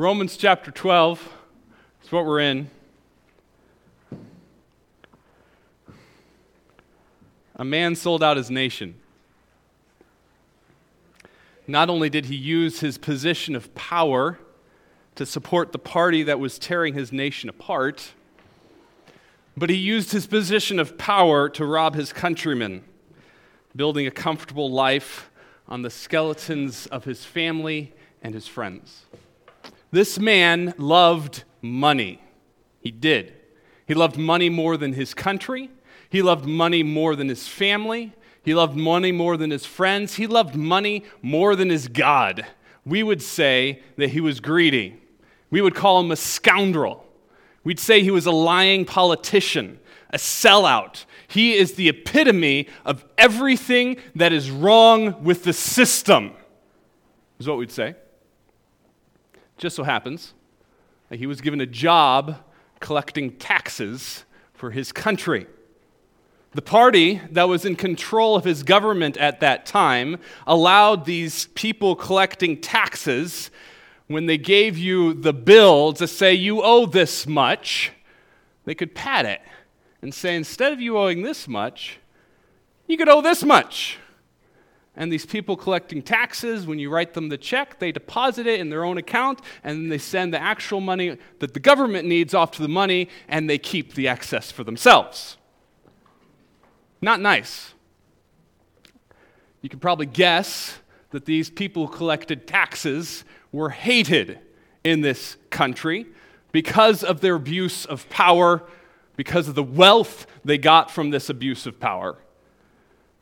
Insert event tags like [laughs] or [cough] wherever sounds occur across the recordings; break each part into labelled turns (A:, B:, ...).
A: Romans chapter 12 is what we're in. A man sold out his nation. Not only did he use his position of power to support the party that was tearing his nation apart, but he used his position of power to rob his countrymen, building a comfortable life on the skeletons of his family and his friends. This man loved money. He did. He loved money more than his country. He loved money more than his family. He loved money more than his friends. He loved money more than his God. We would say that he was greedy. We would call him a scoundrel. We'd say he was a lying politician, a sellout. He is the epitome of everything that is wrong with the system, is what we'd say. Just so happens that he was given a job collecting taxes for his country. The party that was in control of his government at that time allowed these people collecting taxes, when they gave you the bill to say you owe this much, they could pad it and say, instead of you owing this much, you could owe this much. And these people collecting taxes, when you write them the check, they deposit it in their own account, and then they send the actual money that the government needs off to the money, and they keep the excess for themselves. Not nice. You can probably guess that these people who collected taxes were hated in this country because of their abuse of power, because of the wealth they got from this abuse of power.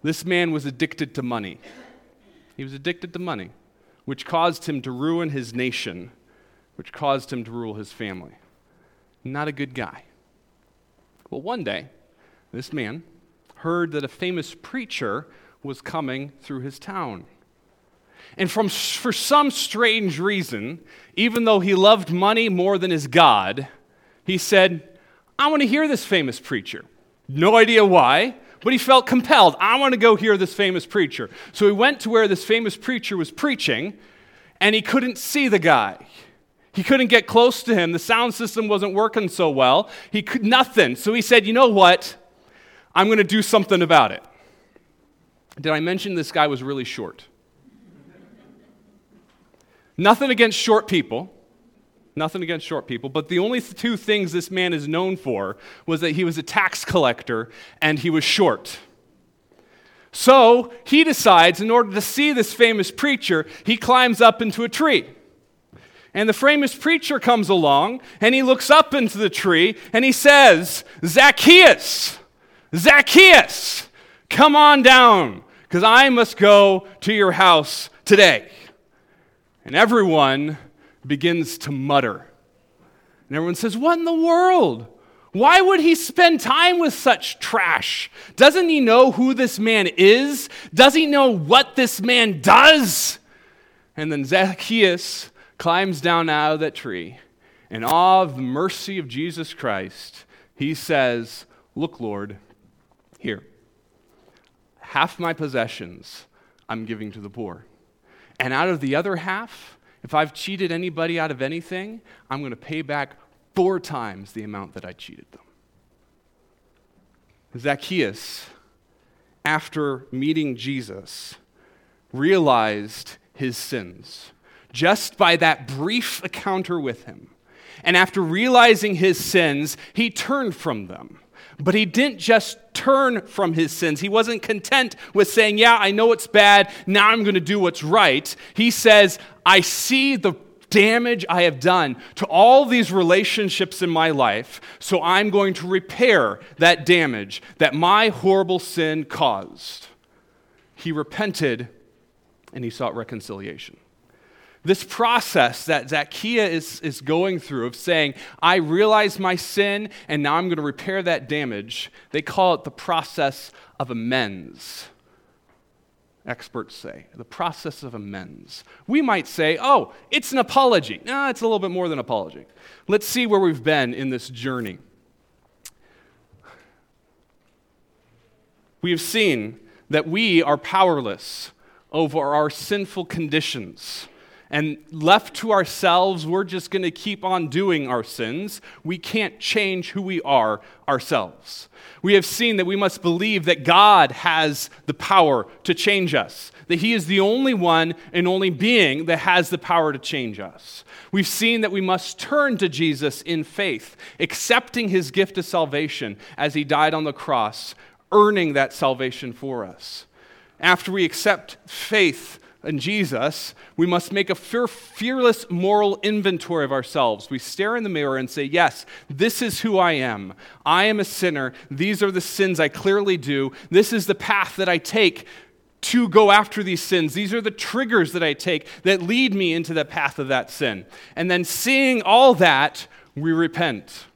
A: This man was addicted to money. He was addicted to money, which caused him to ruin his nation, which caused him to rule his family. Not a good guy. Well, one day, this man heard that a famous preacher was coming through his town. And from, for some strange reason, even though he loved money more than his God, he said, I want to hear this famous preacher. No idea why, but he felt compelled. I want to go hear this famous preacher. So he went to where this famous preacher was preaching, and he couldn't see the guy. He couldn't get close to him. The sound system wasn't working so well. He could nothing. So he said, You know what? I'm going to do something about it. Did I mention this guy was really short? Nothing against short people. Nothing against short people, but the only two things this man is known for was that he was a tax collector and he was short. So he decides, in order to see this famous preacher, he climbs up into a tree. And the famous preacher comes along and he looks up into the tree and he says, Zacchaeus, Zacchaeus, come on down, because I must go to your house today. And everyone begins to mutter. And everyone says, What in the world? Why would he spend time with such trash? Doesn't he know who this man is? Does he know what this man does? And then Zacchaeus climbs down out of that tree. In awe of the mercy of Jesus Christ, he says, Look, Lord, here, half my possessions I'm giving to the poor. And out of the other half, if I've cheated anybody out of anything, I'm going to pay back four times the amount that I cheated them. Zacchaeus, after meeting Jesus, realized his sins just by that brief encounter with him. And after realizing his sins, he turned from them. But he didn't just turn from his sins. He wasn't content with saying, Yeah, I know it's bad. Now I'm going to do what's right. He says, I see the damage I have done to all these relationships in my life, so I'm going to repair that damage that my horrible sin caused. He repented and he sought reconciliation. This process that Zacchaeus is, is going through of saying, I realize my sin and now I'm going to repair that damage, they call it the process of amends. Experts say, the process of amends. We might say, oh, it's an apology. No, it's a little bit more than apology. Let's see where we've been in this journey. We have seen that we are powerless over our sinful conditions And left to ourselves, we're just going to keep on doing our sins. We can't change who we are ourselves. We have seen that we must believe that God has the power to change us, that He is the only one and only being that has the power to change us. We've seen that we must turn to Jesus in faith, accepting His gift of salvation as He died on the cross, earning that salvation for us. After we accept faith, in Jesus, we must make a fearless moral inventory of ourselves. We stare in the mirror and say, Yes, this is who I am. I am a sinner. These are the sins I clearly do. This is the path that I take to go after these sins. These are the triggers that I take that lead me into the path of that sin. And then, seeing all that, we repent.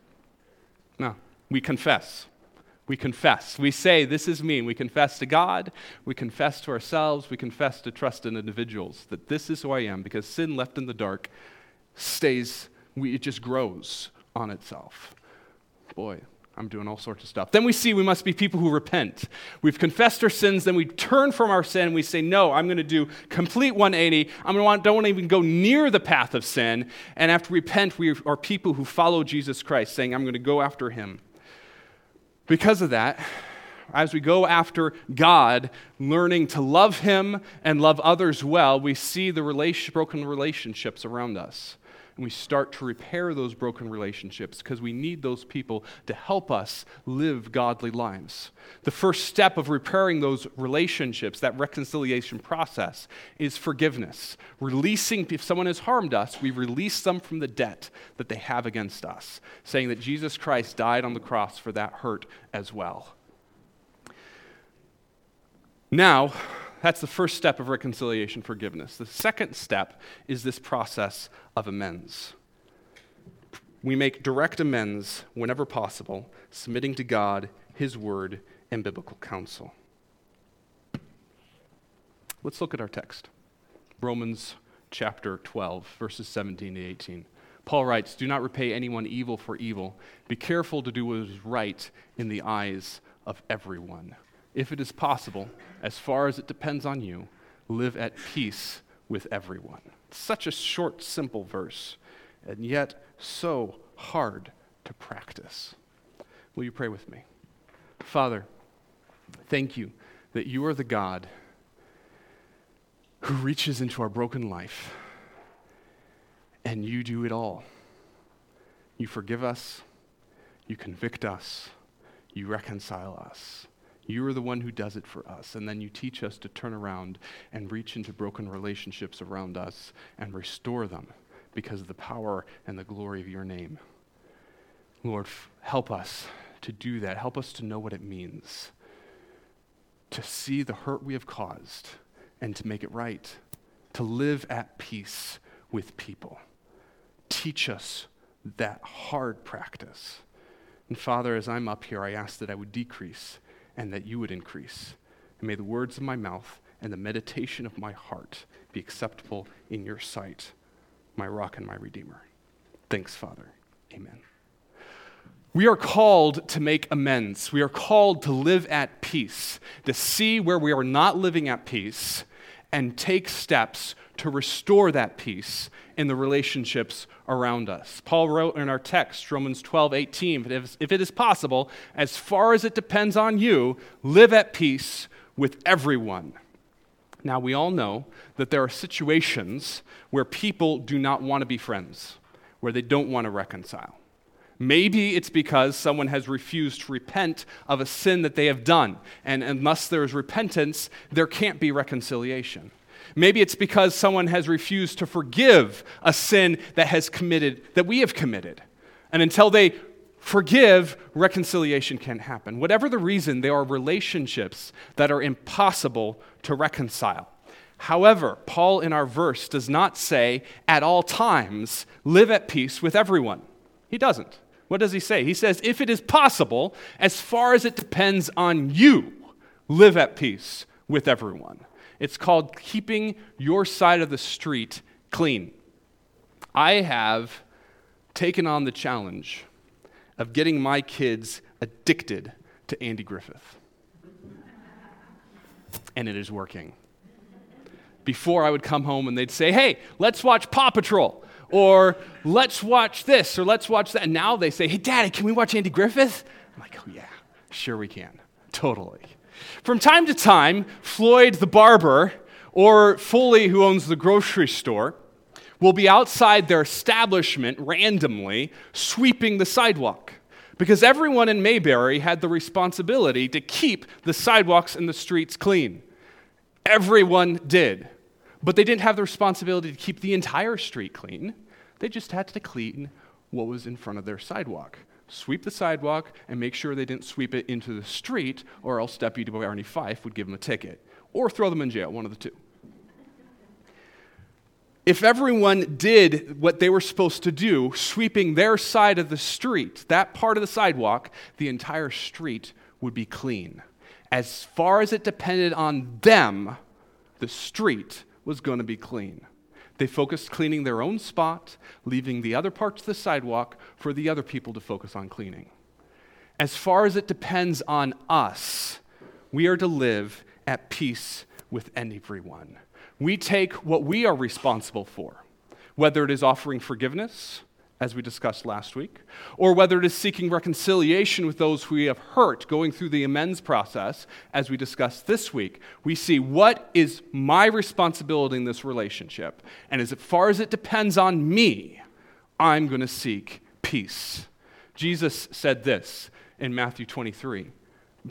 A: No, we confess. We confess. We say, This is me. We confess to God. We confess to ourselves. We confess to trust in individuals that this is who I am because sin left in the dark stays, we, it just grows on itself. Boy, I'm doing all sorts of stuff. Then we see we must be people who repent. We've confessed our sins, then we turn from our sin. We say, No, I'm going to do complete 180. I'm going to don't want to even go near the path of sin. And after repent, we are people who follow Jesus Christ, saying, I'm going to go after him. Because of that, as we go after God, learning to love Him and love others well, we see the broken relationships around us. And we start to repair those broken relationships because we need those people to help us live godly lives. The first step of repairing those relationships, that reconciliation process, is forgiveness. Releasing, if someone has harmed us, we release them from the debt that they have against us, saying that Jesus Christ died on the cross for that hurt as well. Now, that's the first step of reconciliation, forgiveness. The second step is this process of amends. We make direct amends whenever possible, submitting to God, His Word, and biblical counsel. Let's look at our text Romans chapter 12, verses 17 to 18. Paul writes, Do not repay anyone evil for evil. Be careful to do what is right in the eyes of everyone if it is possible, as far as it depends on you, live at peace with everyone. Such a short, simple verse, and yet so hard to practice. Will you pray with me? Father, thank you that you are the God who reaches into our broken life and you do it all. You forgive us, you convict us, you reconcile us. You are the one who does it for us. And then you teach us to turn around and reach into broken relationships around us and restore them because of the power and the glory of your name. Lord, help us to do that. Help us to know what it means to see the hurt we have caused and to make it right, to live at peace with people. Teach us that hard practice. And Father, as I'm up here, I ask that I would decrease and that you would increase. And may the words of my mouth and the meditation of my heart be acceptable in your sight, my rock and my redeemer. Thanks, Father. Amen. We are called to make amends. We are called to live at peace, to see where we are not living at peace, and take steps to restore that peace in the relationships around us. Paul wrote in our text, Romans 12, 18, if it is possible, as far as it depends on you, live at peace with everyone. Now, we all know that there are situations where people do not want to be friends, where they don't want to reconcile. Maybe it's because someone has refused to repent of a sin that they have done, and unless there is repentance, there can't be reconciliation. Maybe it's because someone has refused to forgive a sin that has committed that we have committed. And until they forgive, reconciliation can't happen. Whatever the reason, there are relationships that are impossible to reconcile. However, Paul in our verse does not say at all times live at peace with everyone. He doesn't. What does he say? He says, if it is possible, as far as it depends on you, live at peace with everyone. It's called keeping your side of the street clean. I have taken on the challenge of getting my kids addicted to Andy Griffith. And it is working. before I would come home and they'd say, hey, let's watch Paw Patrol, or let's watch this, or let's watch that. And now they say, hey, Daddy, can we watch Andy Griffith? I'm like, oh, yeah, sure we can. Totally. From time to time, Floyd the barber or Foley, who owns the grocery store, will be outside their establishment randomly sweeping the sidewalk. Because everyone in Mayberry had the responsibility to keep the sidewalks and the streets clean. Everyone did. But they didn't have the responsibility to keep the entire street clean. They just had to clean what was in front of their sidewalk. Sweep the sidewalk and make sure they didn't sweep it into the street, or else Deputy Barney Fife would give them a ticket or throw them in jail, one of the two. If everyone did what they were supposed to do, sweeping their side of the street, that part of the sidewalk, the entire street would be clean. As far as it depended on them, the street was going to be clean. They focused cleaning their own spot, leaving the other parts of the sidewalk for the other people to focus on cleaning. As far as it depends on us, we are to live at peace with everyone. We take what we are responsible for, whether it is offering forgiveness, as we discussed last week, or whether it is seeking reconciliation with those who we have hurt, going through the amends process, as we discussed this week, we see what is my responsibility in this relationship. And as far as it depends on me, I'm going to seek peace. Jesus said this in Matthew 23.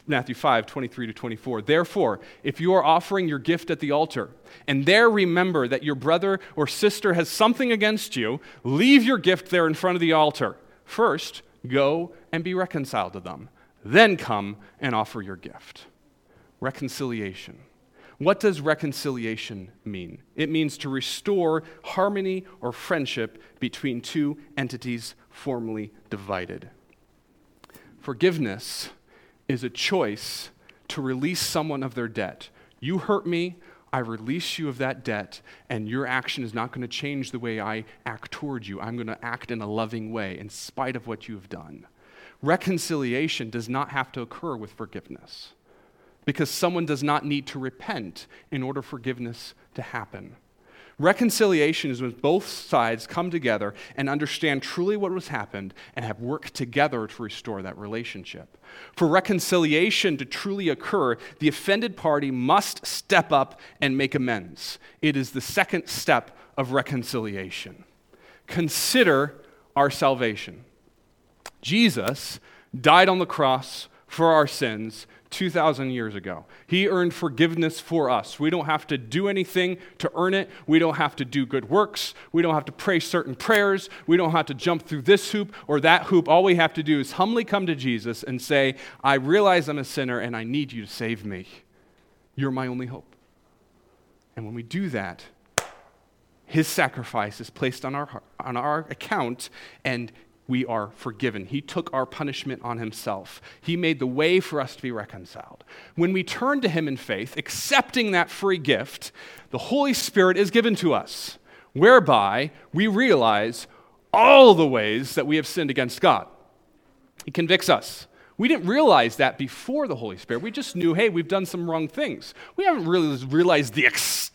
A: Matthew 5, 23 to 24. Therefore, if you are offering your gift at the altar, and there remember that your brother or sister has something against you, leave your gift there in front of the altar. First, go and be reconciled to them. Then come and offer your gift. Reconciliation. What does reconciliation mean? It means to restore harmony or friendship between two entities formerly divided. Forgiveness is a choice to release someone of their debt. You hurt me, I release you of that debt, and your action is not going to change the way I act toward you. I'm going to act in a loving way in spite of what you have done. Reconciliation does not have to occur with forgiveness because someone does not need to repent in order for forgiveness to happen. Reconciliation is when both sides come together and understand truly what has happened and have worked together to restore that relationship. For reconciliation to truly occur, the offended party must step up and make amends. It is the second step of reconciliation. Consider our salvation. Jesus died on the cross for our sins 2,000 years ago. He earned forgiveness for us. We don't have to do anything to earn it. We don't have to do good works. We don't have to pray certain prayers. We don't have to jump through this hoop or that hoop. All we have to do is humbly come to Jesus and say, I realize I'm a sinner and I need you to save me. You're my only hope. And when we do that, his sacrifice is placed on our, on our account, and we are forgiven. He took our punishment on himself. He made the way for us to be reconciled. When we turn to him in faith, accepting that free gift, the Holy Spirit is given to us, whereby we realize all the ways that we have sinned against God. He convicts us. We didn't realize that before the Holy Spirit. We just knew, hey, we've done some wrong things. We haven't really realized the [laughs] extent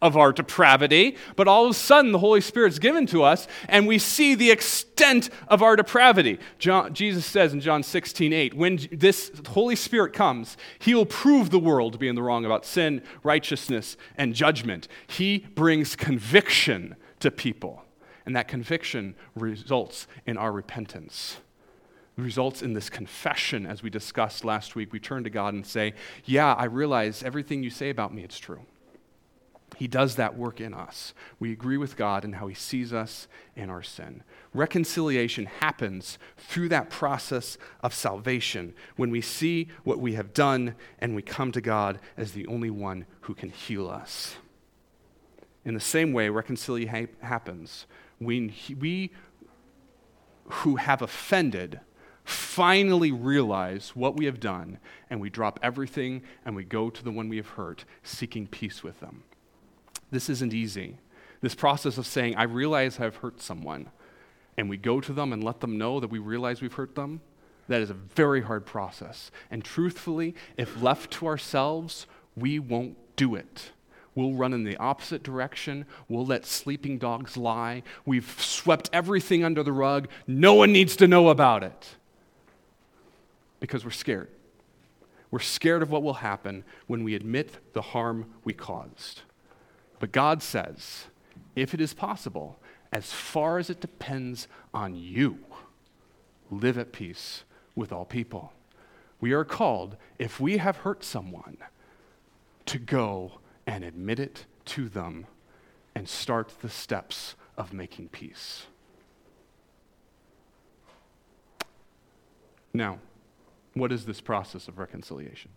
A: of our depravity, but all of a sudden the Holy Spirit's given to us and we see the extent of our depravity. John, Jesus says in John 16, 8, when this Holy Spirit comes, he will prove the world to be in the wrong about sin, righteousness, and judgment. He brings conviction to people, and that conviction results in our repentance results in this confession, as we discussed last week. We turn to God and say, Yeah, I realize everything you say about me, it's true. He does that work in us. We agree with God in how He sees us in our sin. Reconciliation happens through that process of salvation when we see what we have done and we come to God as the only one who can heal us. In the same way, reconciliation happens when we who have offended finally realize what we have done, and we drop everything and we go to the one we have hurt, seeking peace with them. This isn't easy. This process of saying, I realize I've hurt someone, and we go to them and let them know that we realize we've hurt them, that is a very hard process. And truthfully, if left to ourselves, we won't do it. we'll run in the opposite direction. We'll let sleeping dogs lie. We've swept everything under the rug. No one needs to know about it because we're scared. We're scared of what will happen when we admit the harm we caused. But God says, if it is possible, as far as it depends on you, live at peace with all people. We are called, if we have hurt someone, to go and admit it to them and start the steps of making peace. Now, what is this process of reconciliation?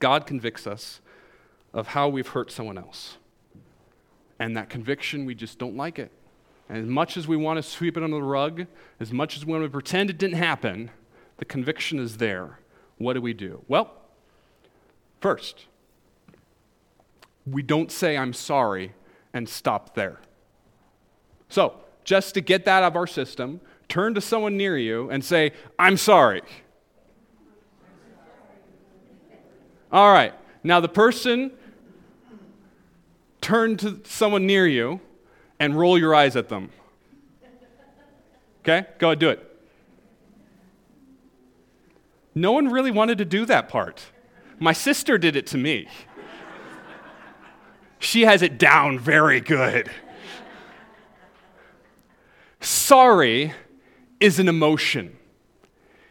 A: God convicts us of how we've hurt someone else. And that conviction, we just don't like it. And as much as we want to sweep it under the rug, as much as we want to pretend it didn't happen, the conviction is there. What do we do? Well, first, we don't say, I'm sorry, and stop there. So, just to get that out of our system, turn to someone near you and say, I'm sorry. All right. Now, the person turn to someone near you and roll your eyes at them. Okay? Go ahead, do it. No one really wanted to do that part. My sister did it to me. She has it down very good. Sorry is an emotion.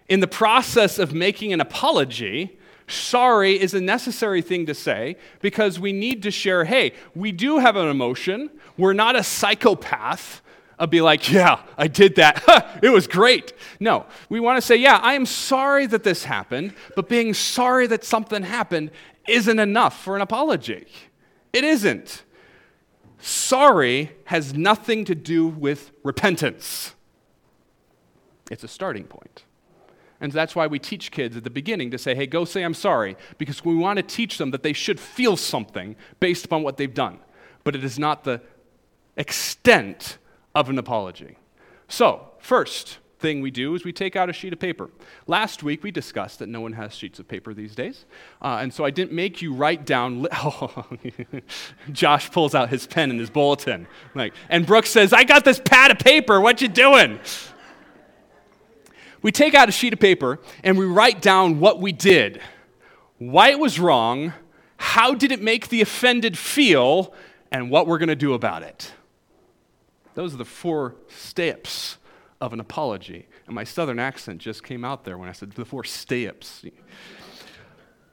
A: In the process of making an apology, sorry is a necessary thing to say because we need to share hey, we do have an emotion. We're not a psychopath. I'll be like, yeah, I did that. [laughs] it was great. No, we want to say, yeah, I am sorry that this happened, but being sorry that something happened isn't enough for an apology. It isn't. Sorry has nothing to do with repentance, it's a starting point. And that's why we teach kids at the beginning to say, hey, go say I'm sorry, because we want to teach them that they should feel something based upon what they've done. But it is not the extent of an apology. So, first thing we do is we take out a sheet of paper. Last week we discussed that no one has sheets of paper these days. Uh, and so I didn't make you write down. Li- oh, [laughs] Josh pulls out his pen and his bulletin. Like, and Brooks says, I got this pad of paper. What you doing? We take out a sheet of paper and we write down what we did, why it was wrong, how did it make the offended feel, and what we're going to do about it. Those are the four steps of an apology. And my southern accent just came out there when I said the four steps.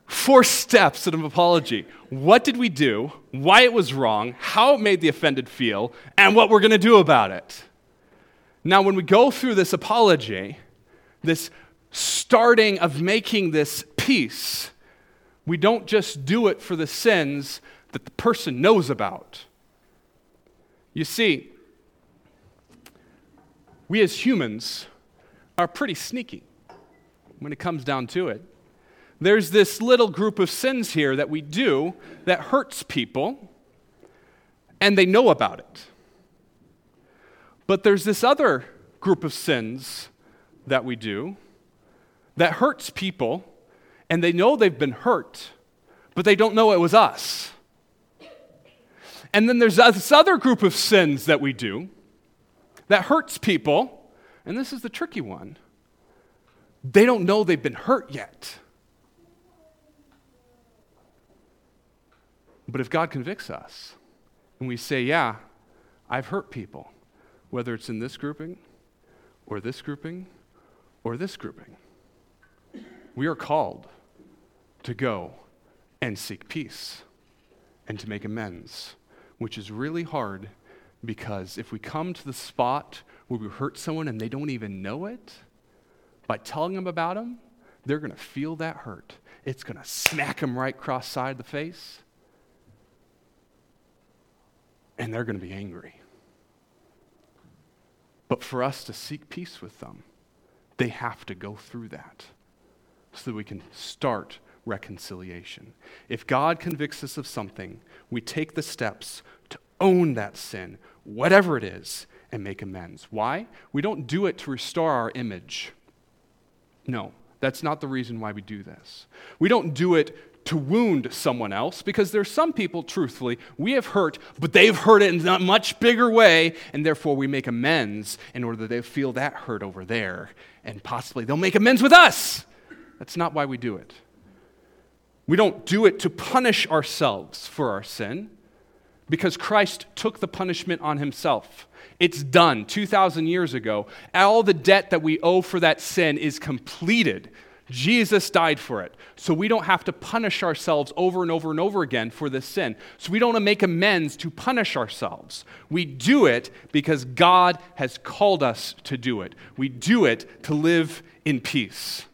A: Four steps of an apology. What did we do? Why it was wrong? How it made the offended feel? And what we're going to do about it. Now, when we go through this apology, this starting of making this peace, we don't just do it for the sins that the person knows about. You see, we as humans are pretty sneaky when it comes down to it. There's this little group of sins here that we do that hurts people, and they know about it. But there's this other group of sins that we do that hurts people, and they know they've been hurt, but they don't know it was us. And then there's this other group of sins that we do that hurts people, and this is the tricky one. They don't know they've been hurt yet. But if God convicts us and we say, Yeah, I've hurt people, whether it's in this grouping or this grouping or this grouping. We are called to go and seek peace and to make amends, which is really hard because if we come to the spot where we hurt someone and they don't even know it, by telling them about them, they're going to feel that hurt. It's going to smack them right cross side of the face. And they're going to be angry. But for us to seek peace with them, they have to go through that so that we can start reconciliation. If God convicts us of something, we take the steps to own that sin, whatever it is, and make amends. Why? We don't do it to restore our image. No, that's not the reason why we do this. We don't do it to wound someone else because there's some people, truthfully, we have hurt, but they've hurt it in a much bigger way, and therefore we make amends in order that they feel that hurt over there, and possibly they'll make amends with us. That's not why we do it. We don't do it to punish ourselves for our sin because Christ took the punishment on himself. It's done 2,000 years ago. All the debt that we owe for that sin is completed. Jesus died for it. So we don't have to punish ourselves over and over and over again for this sin. So we don't want to make amends to punish ourselves. We do it because God has called us to do it. We do it to live in peace.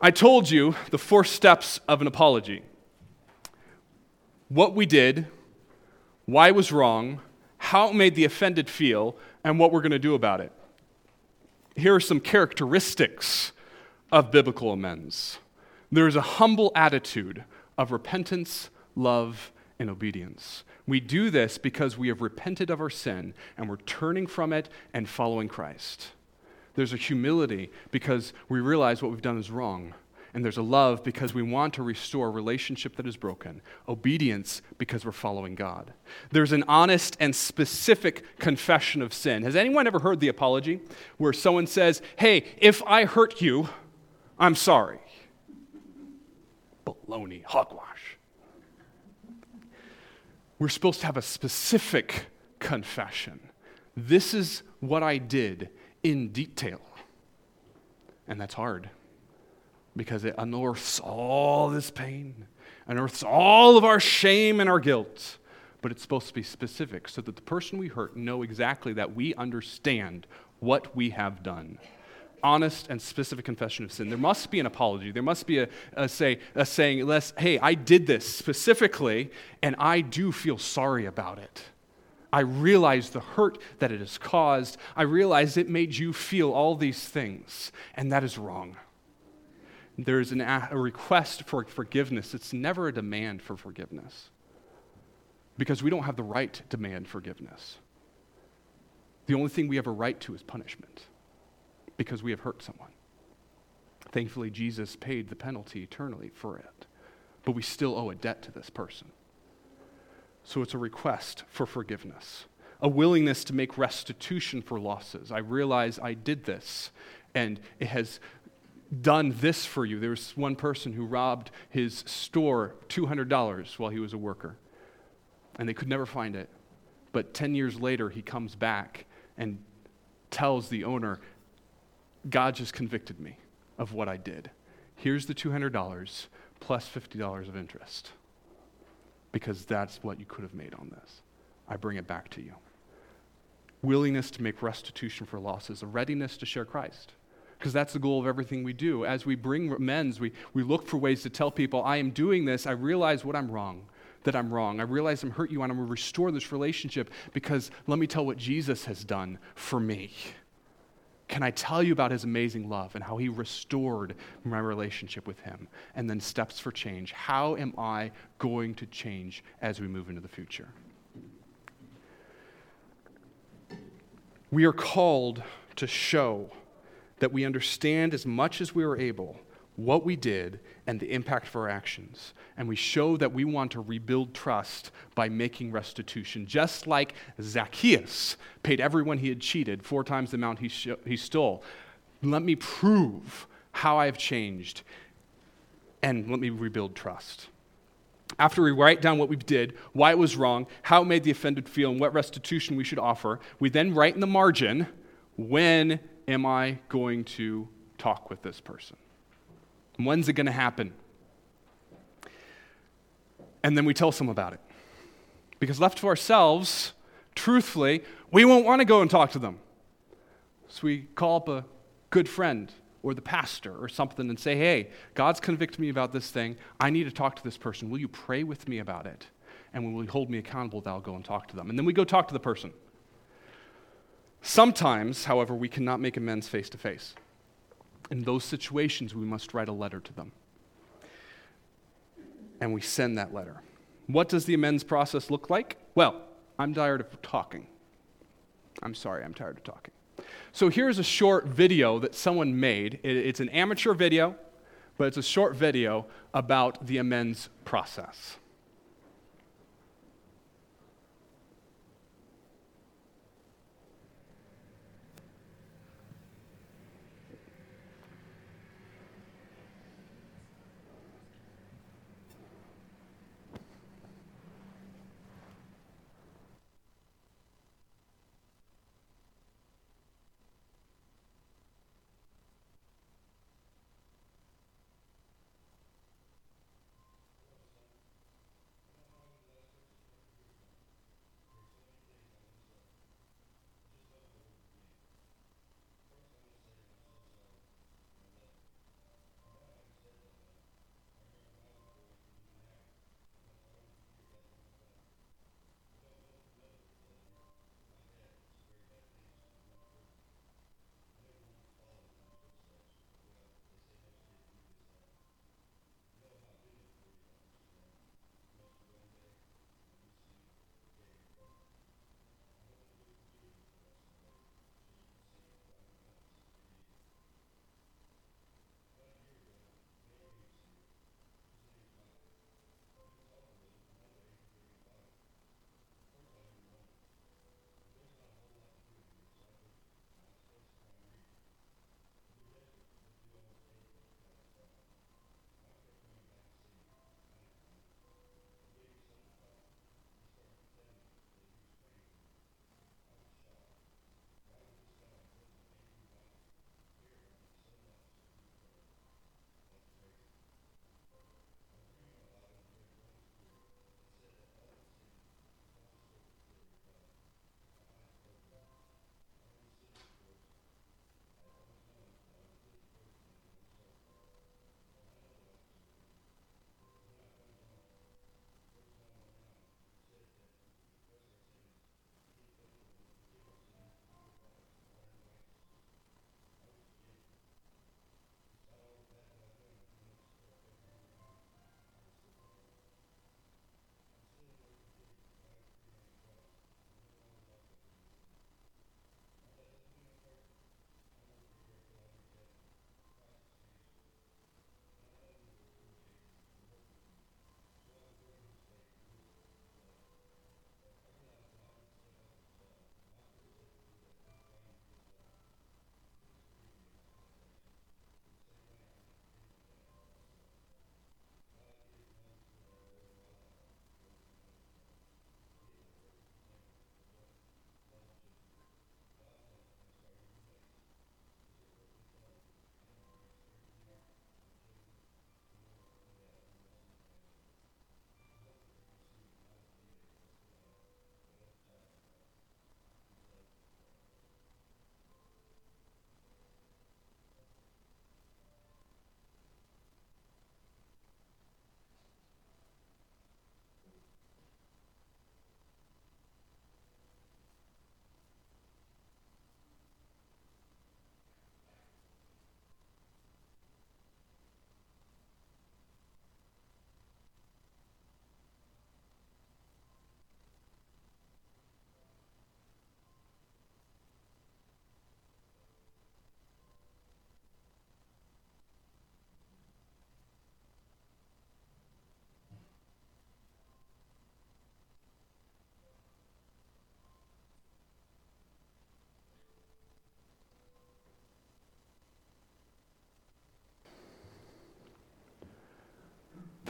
A: I told you the four steps of an apology what we did, why it was wrong, how it made the offended feel, and what we're going to do about it. Here are some characteristics of biblical amends there is a humble attitude of repentance, love, and obedience. We do this because we have repented of our sin and we're turning from it and following Christ. There's a humility because we realize what we've done is wrong and there's a love because we want to restore a relationship that is broken, obedience because we're following God. There's an honest and specific confession of sin. Has anyone ever heard the apology where someone says, Hey, if I hurt you, I'm sorry? Baloney, hogwash. We're supposed to have a specific confession. This is what I did in detail. And that's hard because it unearths all this pain, unearths all of our shame and our guilt. But it's supposed to be specific so that the person we hurt know exactly that we understand what we have done. Honest and specific confession of sin. There must be an apology. There must be a, a say, a saying, less, hey, I did this specifically, and I do feel sorry about it. I realize the hurt that it has caused. I realize it made you feel all these things, and that is wrong there's an, a request for forgiveness. It's never a demand for forgiveness because we don't have the right to demand forgiveness. The only thing we have a right to is punishment because we have hurt someone. Thankfully, Jesus paid the penalty eternally for it, but we still owe a debt to this person. So it's a request for forgiveness, a willingness to make restitution for losses. I realize I did this, and it has done this for you. There was one person who robbed his store $200 while he was a worker, and they could never find it. But 10 years later, he comes back and tells the owner, God just convicted me of what I did. Here's the $200 plus $50 of interest because that's what you could have made on this. I bring it back to you. Willingness to make restitution for losses, a readiness to share Christ because that's the goal of everything we do. As we bring amends, we, we look for ways to tell people, I am doing this. I realize what I'm wrong, that I'm wrong. I realize I'm hurt you, and I'm going to restore this relationship because let me tell what Jesus has done for me. Can I tell you about his amazing love and how he restored my relationship with him? And then steps for change. How am I going to change as we move into the future? We are called to show that we understand as much as we are able what we did and the impact of our actions. And we show that we want to rebuild trust by making restitution, just like Zacchaeus paid everyone he had cheated four times the amount he, sh- he stole. Let me prove how I have changed and let me rebuild trust. After we write down what we did, why it was wrong, how it made the offended feel, and what restitution we should offer, we then write in the margin when am I going to talk with this person? When's it going to happen? And then we tell some about it. Because left to ourselves, truthfully, we won't want to go and talk to them. So we call up a good friend or the pastor or something and say, hey, God's convicted me about this thing. I need to talk to this person. Will you pray with me about it? And when will you hold me accountable, I'll go and talk to them. And then we go talk to the person. Sometimes, however, we cannot make amends face to face. In those situations, we must write a letter to them. And we send that letter. What does the amends process look like? Well, I'm tired of talking. I'm sorry, I'm tired of talking. So here's a short video that someone made. It's an amateur video,
B: but it's a short video about the amends process.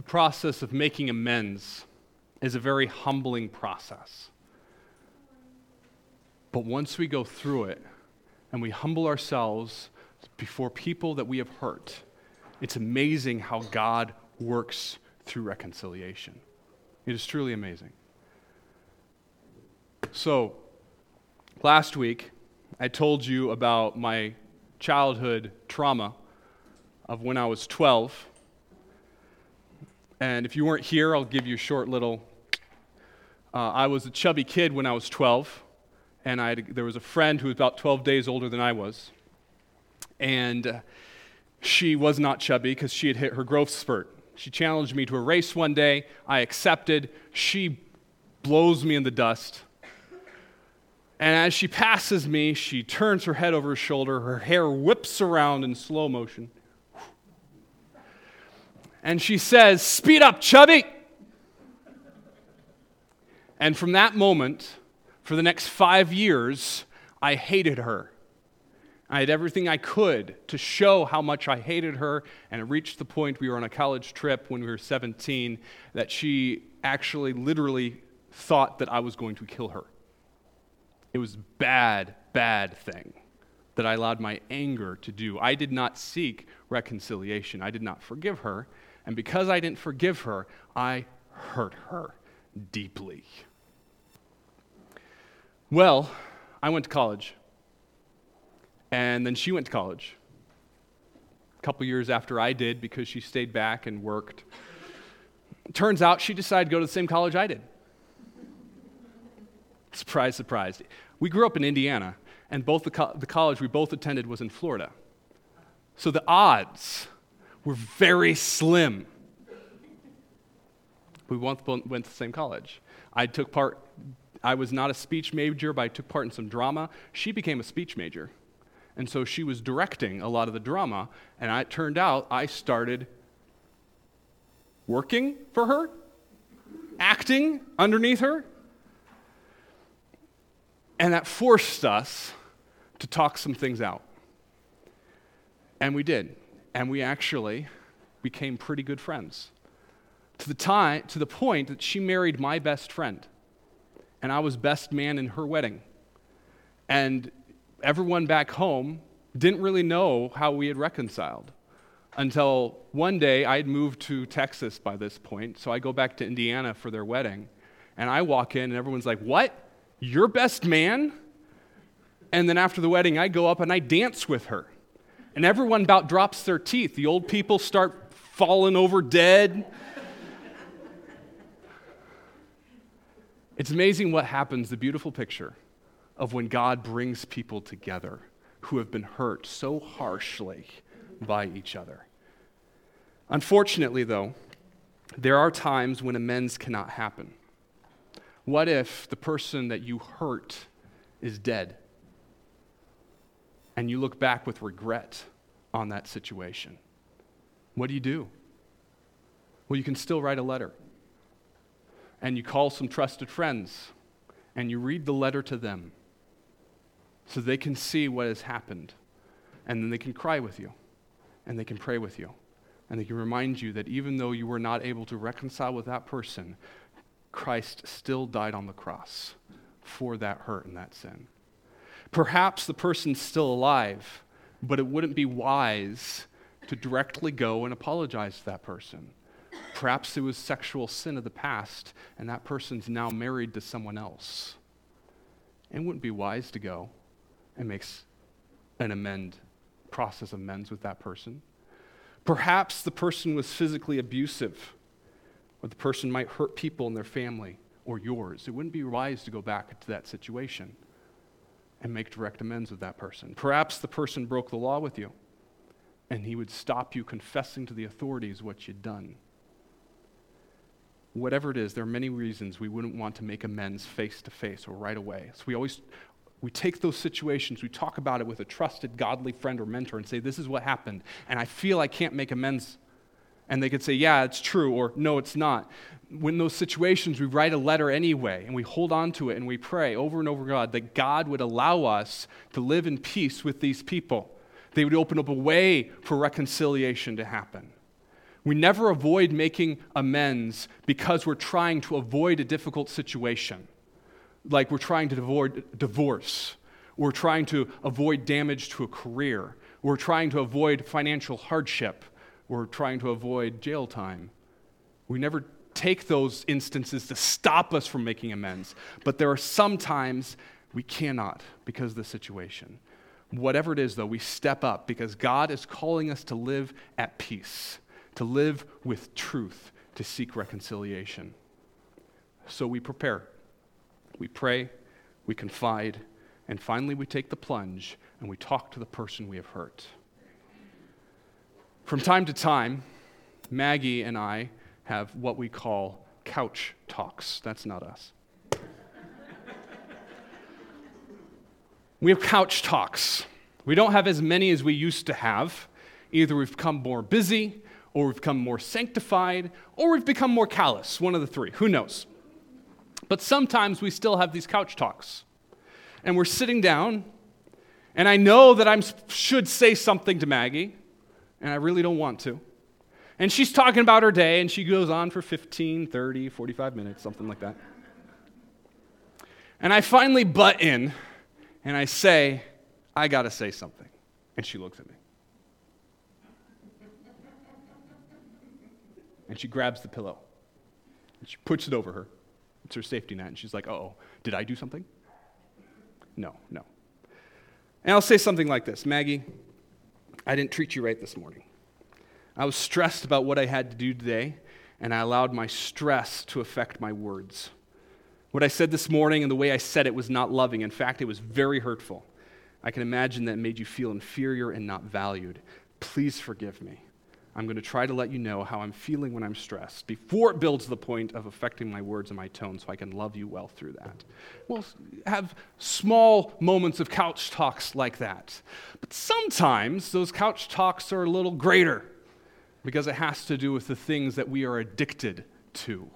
B: Process of making amends is a very humbling process. But once we go through it and we humble ourselves before people that we have hurt, it's amazing how God works through reconciliation. It is truly amazing. So, last week, I told you about my childhood trauma of when I was 12 and if you weren't here, I'll give you a short little. Uh, I was a chubby kid when I was 12, and I had, there was a friend who was about 12 days older than I was. And uh, she was not chubby because she had hit her growth spurt. She challenged me to a race one day. I accepted. She blows me in the dust. And as she passes me, she turns her head over her shoulder. Her hair whips around in slow motion.
A: And she says, Speed up, chubby! And from that moment, for the next five years, I hated her. I had everything I could to show how much I hated her, and it reached the point we were on a college trip when we were 17 that she actually literally thought that I was going to kill her. It was bad, bad thing that I allowed my anger to do. I did not seek reconciliation. I did not forgive her, and because I didn't forgive her, I hurt her deeply. Well, I went to college. And then she went to college. A couple years after I did because she stayed back and worked. Turns out she decided to go to the same college I did. Surprise, surprise. We grew up in Indiana, and both the, co- the college we both attended was in Florida. So the odds were very slim. We went, went to the same college. I took part, I was not a speech major, but I took part in some drama. She became a speech major. And so she was directing a lot of the drama, and it turned out I started working for her, acting underneath her. And that forced us to talk some things out. And we did. And we actually became pretty good friends. To the time to the point that she married my best friend. And I was best man in her wedding. And everyone back home didn't really know how we had reconciled until one day I had moved to Texas by this point. So I go back to Indiana for their wedding. And I walk in, and everyone's like, What? Your best man? And then after the wedding, I go up and I dance with her. And everyone about drops their teeth. The old people start falling over dead. it's amazing what happens, the beautiful picture of when God brings people together who have been hurt so harshly by each other. Unfortunately, though, there are times when amends cannot happen. What if the person that you hurt is dead? And you look back with regret on that situation. What do you do? Well, you can still write a letter. And you call some trusted friends and you read the letter to them so they can see what has happened. And then they can cry with you, and they can pray with you, and they can remind you that even though you were not able to reconcile with that person, Christ still died on the cross for that hurt and that sin. Perhaps the person's still alive, but it wouldn't be wise to directly go and apologize to that person. Perhaps it was sexual sin of the past, and that person's now married to someone else. It wouldn't be wise to go and makes an amend, process amends with that person. Perhaps the person was physically abusive, or the person might hurt people in their family or yours. It wouldn't be wise to go back to that situation and make direct amends with that person. Perhaps the person broke the law with you, and he would stop you confessing to the authorities what you'd done. Whatever it is, there are many reasons we wouldn't want to make amends face to face or right away. So we always we take those situations, we talk about it with a trusted, godly friend or mentor and say, This is what happened, and I feel I can't make amends. And they could say, Yeah, it's true, or No, it's not. When those situations, we write a letter anyway, and we hold on to it, and we pray over and over God that God would allow us to live in peace with these people. They would open up a way for reconciliation to happen. We never avoid making amends because we're trying to avoid a difficult situation like we're trying to avoid divorce, we're trying to avoid damage to a career, we're trying to avoid financial hardship, we're trying to avoid jail time. We never take those instances to stop us from making amends, but there are some times we cannot because of the situation. Whatever it is, though, we step up because God is calling us to live at peace, to live with truth, to seek reconciliation. So we prepare we pray, we confide, and finally we take the plunge and we talk to the person we have hurt. From time to time, Maggie and I have what we call couch talks. That's not us. we have couch talks. We don't have as many as we used to have. Either we've become more busy or we've become more sanctified, or we've become more callous. One of the three. Who knows? But sometimes we still have these couch talks. And we're sitting down, and I know that I should say something to Maggie, and I really don't want to. And she's talking about her day, and she goes on for 15, 30, 45 minutes, something like that. And I finally butt in, and I say, I got to say something. And she looks at me. And she grabs the pillow. And she puts it over her. It's her safety net. And she's like, oh, did I do something? No, no. And I'll say something like this Maggie, I didn't treat you right this morning. I was stressed about what I had to do today, and I allowed my stress to affect my words. What I said this morning and the way I said it was not loving. In fact, it was very hurtful. I can imagine that made you feel inferior and not valued. Please forgive me. I'm going to try to let you know how I'm feeling when I'm stressed before it builds the point of affecting my words and my tone so I can love you well through that. We'll have small moments of couch talks like that. But sometimes those couch talks are a little greater because it has to do with the things that we are addicted to.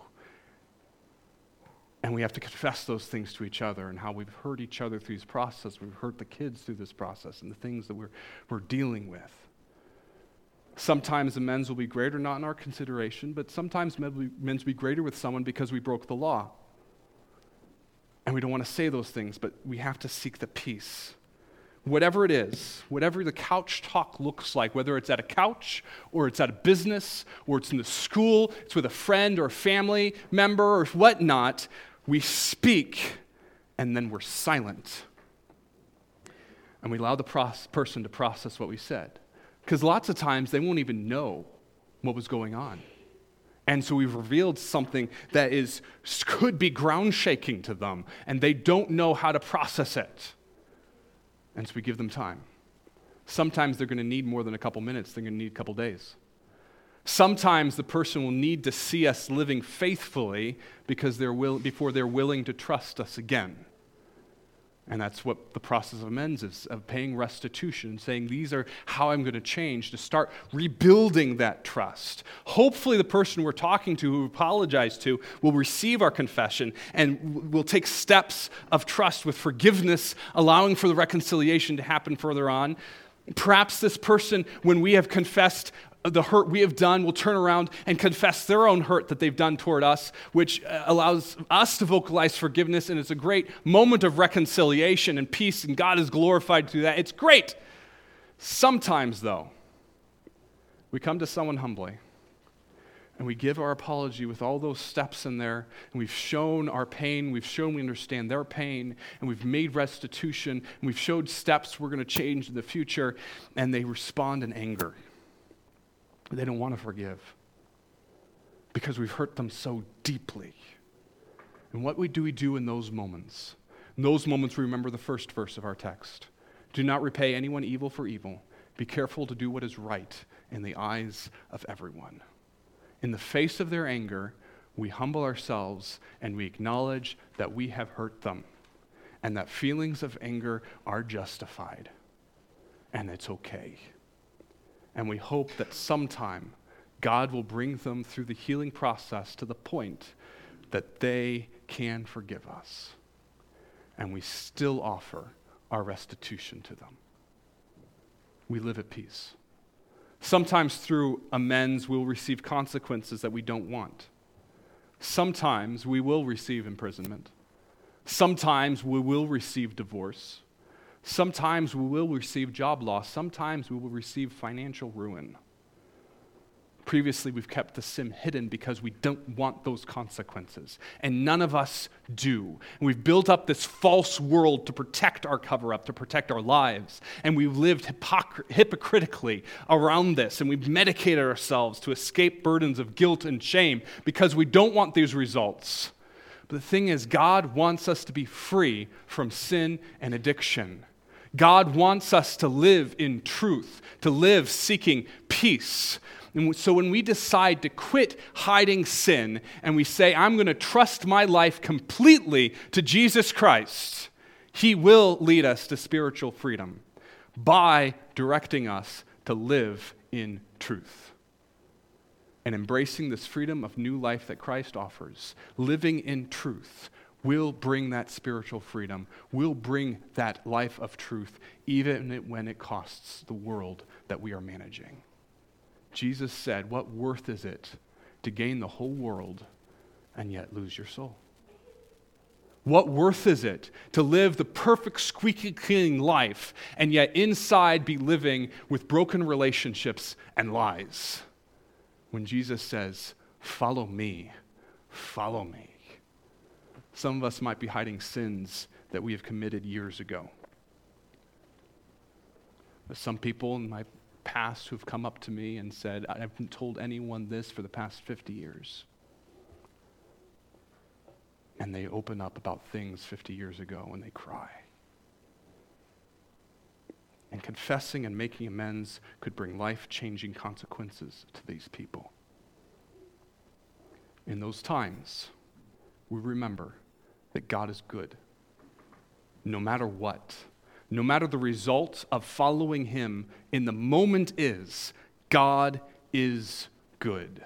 A: And we have to confess those things to each other and how we've hurt each other through this process. We've hurt the kids through this process and the things that we're, we're dealing with. Sometimes amends will be greater, not in our consideration, but sometimes men's will be greater with someone because we broke the law. And we don't want to say those things, but we have to seek the peace. Whatever it is, whatever the couch talk looks like, whether it's at a couch or it's at a business or it's in the school, it's with a friend or a family member or whatnot, we speak and then we're silent. And we allow the person to process what we said. Because lots of times they won't even know what was going on. And so we've revealed something that is, could be ground shaking to them, and they don't know how to process it. And so we give them time. Sometimes they're going to need more than a couple minutes, they're going to need a couple days. Sometimes the person will need to see us living faithfully because they're will, before they're willing to trust us again. And that's what the process of amends is of paying restitution, saying, These are how I'm going to change, to start rebuilding that trust. Hopefully, the person we're talking to, who we apologize to, will receive our confession and will take steps of trust with forgiveness, allowing for the reconciliation to happen further on. Perhaps this person, when we have confessed the hurt we have done will turn around and confess their own hurt that they've done toward us, which uh, allows us to vocalize forgiveness. And it's a great moment of reconciliation and peace, and God is glorified through that. It's great. Sometimes, though, we come to someone humbly and we give our apology with all those steps in there, and we've shown our pain, we've shown we understand their pain, and we've made restitution, and we've showed steps we're going to change in the future, and they respond in anger. They don't want to forgive because we've hurt them so deeply. And what do we do in those moments? In those moments, we remember the first verse of our text. Do not repay anyone evil for evil. Be careful to do what is right in the eyes of everyone. In the face of their anger, we humble ourselves and we acknowledge that we have hurt them and that feelings of anger are justified and it's okay. And we hope that sometime God will bring them through the healing process to the point that they can forgive us. And we still offer our restitution to them. We live at peace. Sometimes through amends, we'll receive consequences that we don't want. Sometimes we will receive imprisonment. Sometimes we will receive divorce. Sometimes we will receive job loss. Sometimes we will receive financial ruin. Previously, we've kept the sin hidden because we don't want those consequences. And none of us do. And we've built up this false world to protect our cover up, to protect our lives. And we've lived hypocr- hypocritically around this. And we've medicated ourselves to escape burdens of guilt and shame because we don't want these results. But the thing is, God wants us to be free from sin and addiction. God wants us to live in truth, to live seeking peace. And so when we decide to quit hiding sin and we say, I'm going to trust my life completely to Jesus Christ, He will lead us to spiritual freedom by directing us to live in truth. and embracing this freedom of new life that Christ offers, living in truth, will bring that spiritual freedom, will bring that life of truth, even when it costs the world that we are managing. Jesus said, What worth is it to gain the whole world and yet lose your soul? What worth is it to live the perfect, squeaky clean life and yet inside be living with broken relationships and lies? When Jesus says, Follow me, follow me. Some of us might be hiding sins that we have committed years ago. But some people in my past who've come up to me and said, I haven't told anyone this for the past 50 years. And they open up about things 50 years ago and they cry. And confessing and making amends could bring life changing consequences to these people. In those times, we remember that God is good, no matter what. No matter the result of following Him in the moment is, God is good.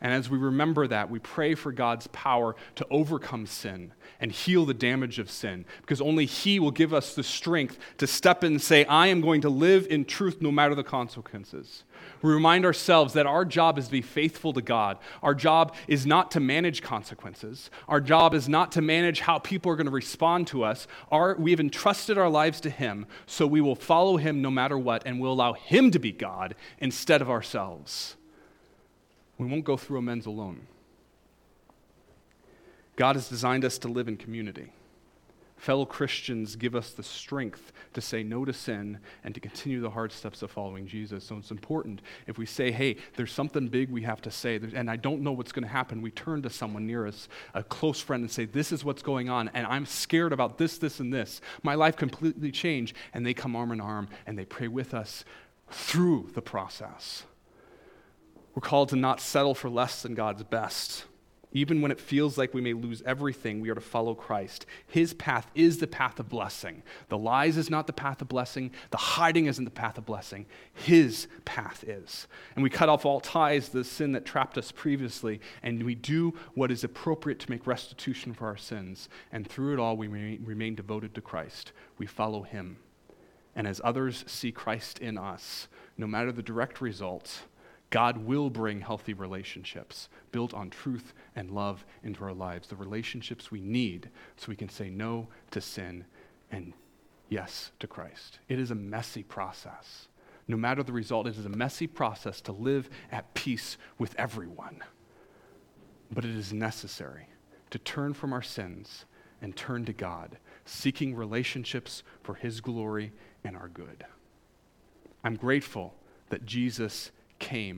A: And as we remember that, we pray for God's power to overcome sin and heal the damage of sin, because only He will give us the strength to step in and say, I am going to live in truth no matter the consequences. We remind ourselves that our job is to be faithful to God. Our job is not to manage consequences. Our job is not to manage how people are going to respond to us. Our, we have entrusted our lives to Him, so we will follow Him no matter what, and we'll allow Him to be God instead of ourselves. We won't go through amends alone. God has designed us to live in community. Fellow Christians give us the strength to say no to sin and to continue the hard steps of following Jesus. So it's important if we say, hey, there's something big we have to say, and I don't know what's going to happen, we turn to someone near us, a close friend, and say, this is what's going on, and I'm scared about this, this, and this. My life completely changed. And they come arm in arm and they pray with us through the process. We're called to not settle for less than God's best. Even when it feels like we may lose everything, we are to follow Christ. His path is the path of blessing. The lies is not the path of blessing. The hiding isn't the path of blessing. His path is. And we cut off all ties to the sin that trapped us previously, and we do what is appropriate to make restitution for our sins. And through it all, we remain devoted to Christ. We follow Him. And as others see Christ in us, no matter the direct results, God will bring healthy relationships built on truth and love into our lives, the relationships we need so we can say no to sin and yes to Christ. It is a messy process. No matter the result, it is a messy process to live at peace with everyone. But it is necessary to turn from our sins and turn to God, seeking relationships for His glory and our good. I'm grateful that Jesus came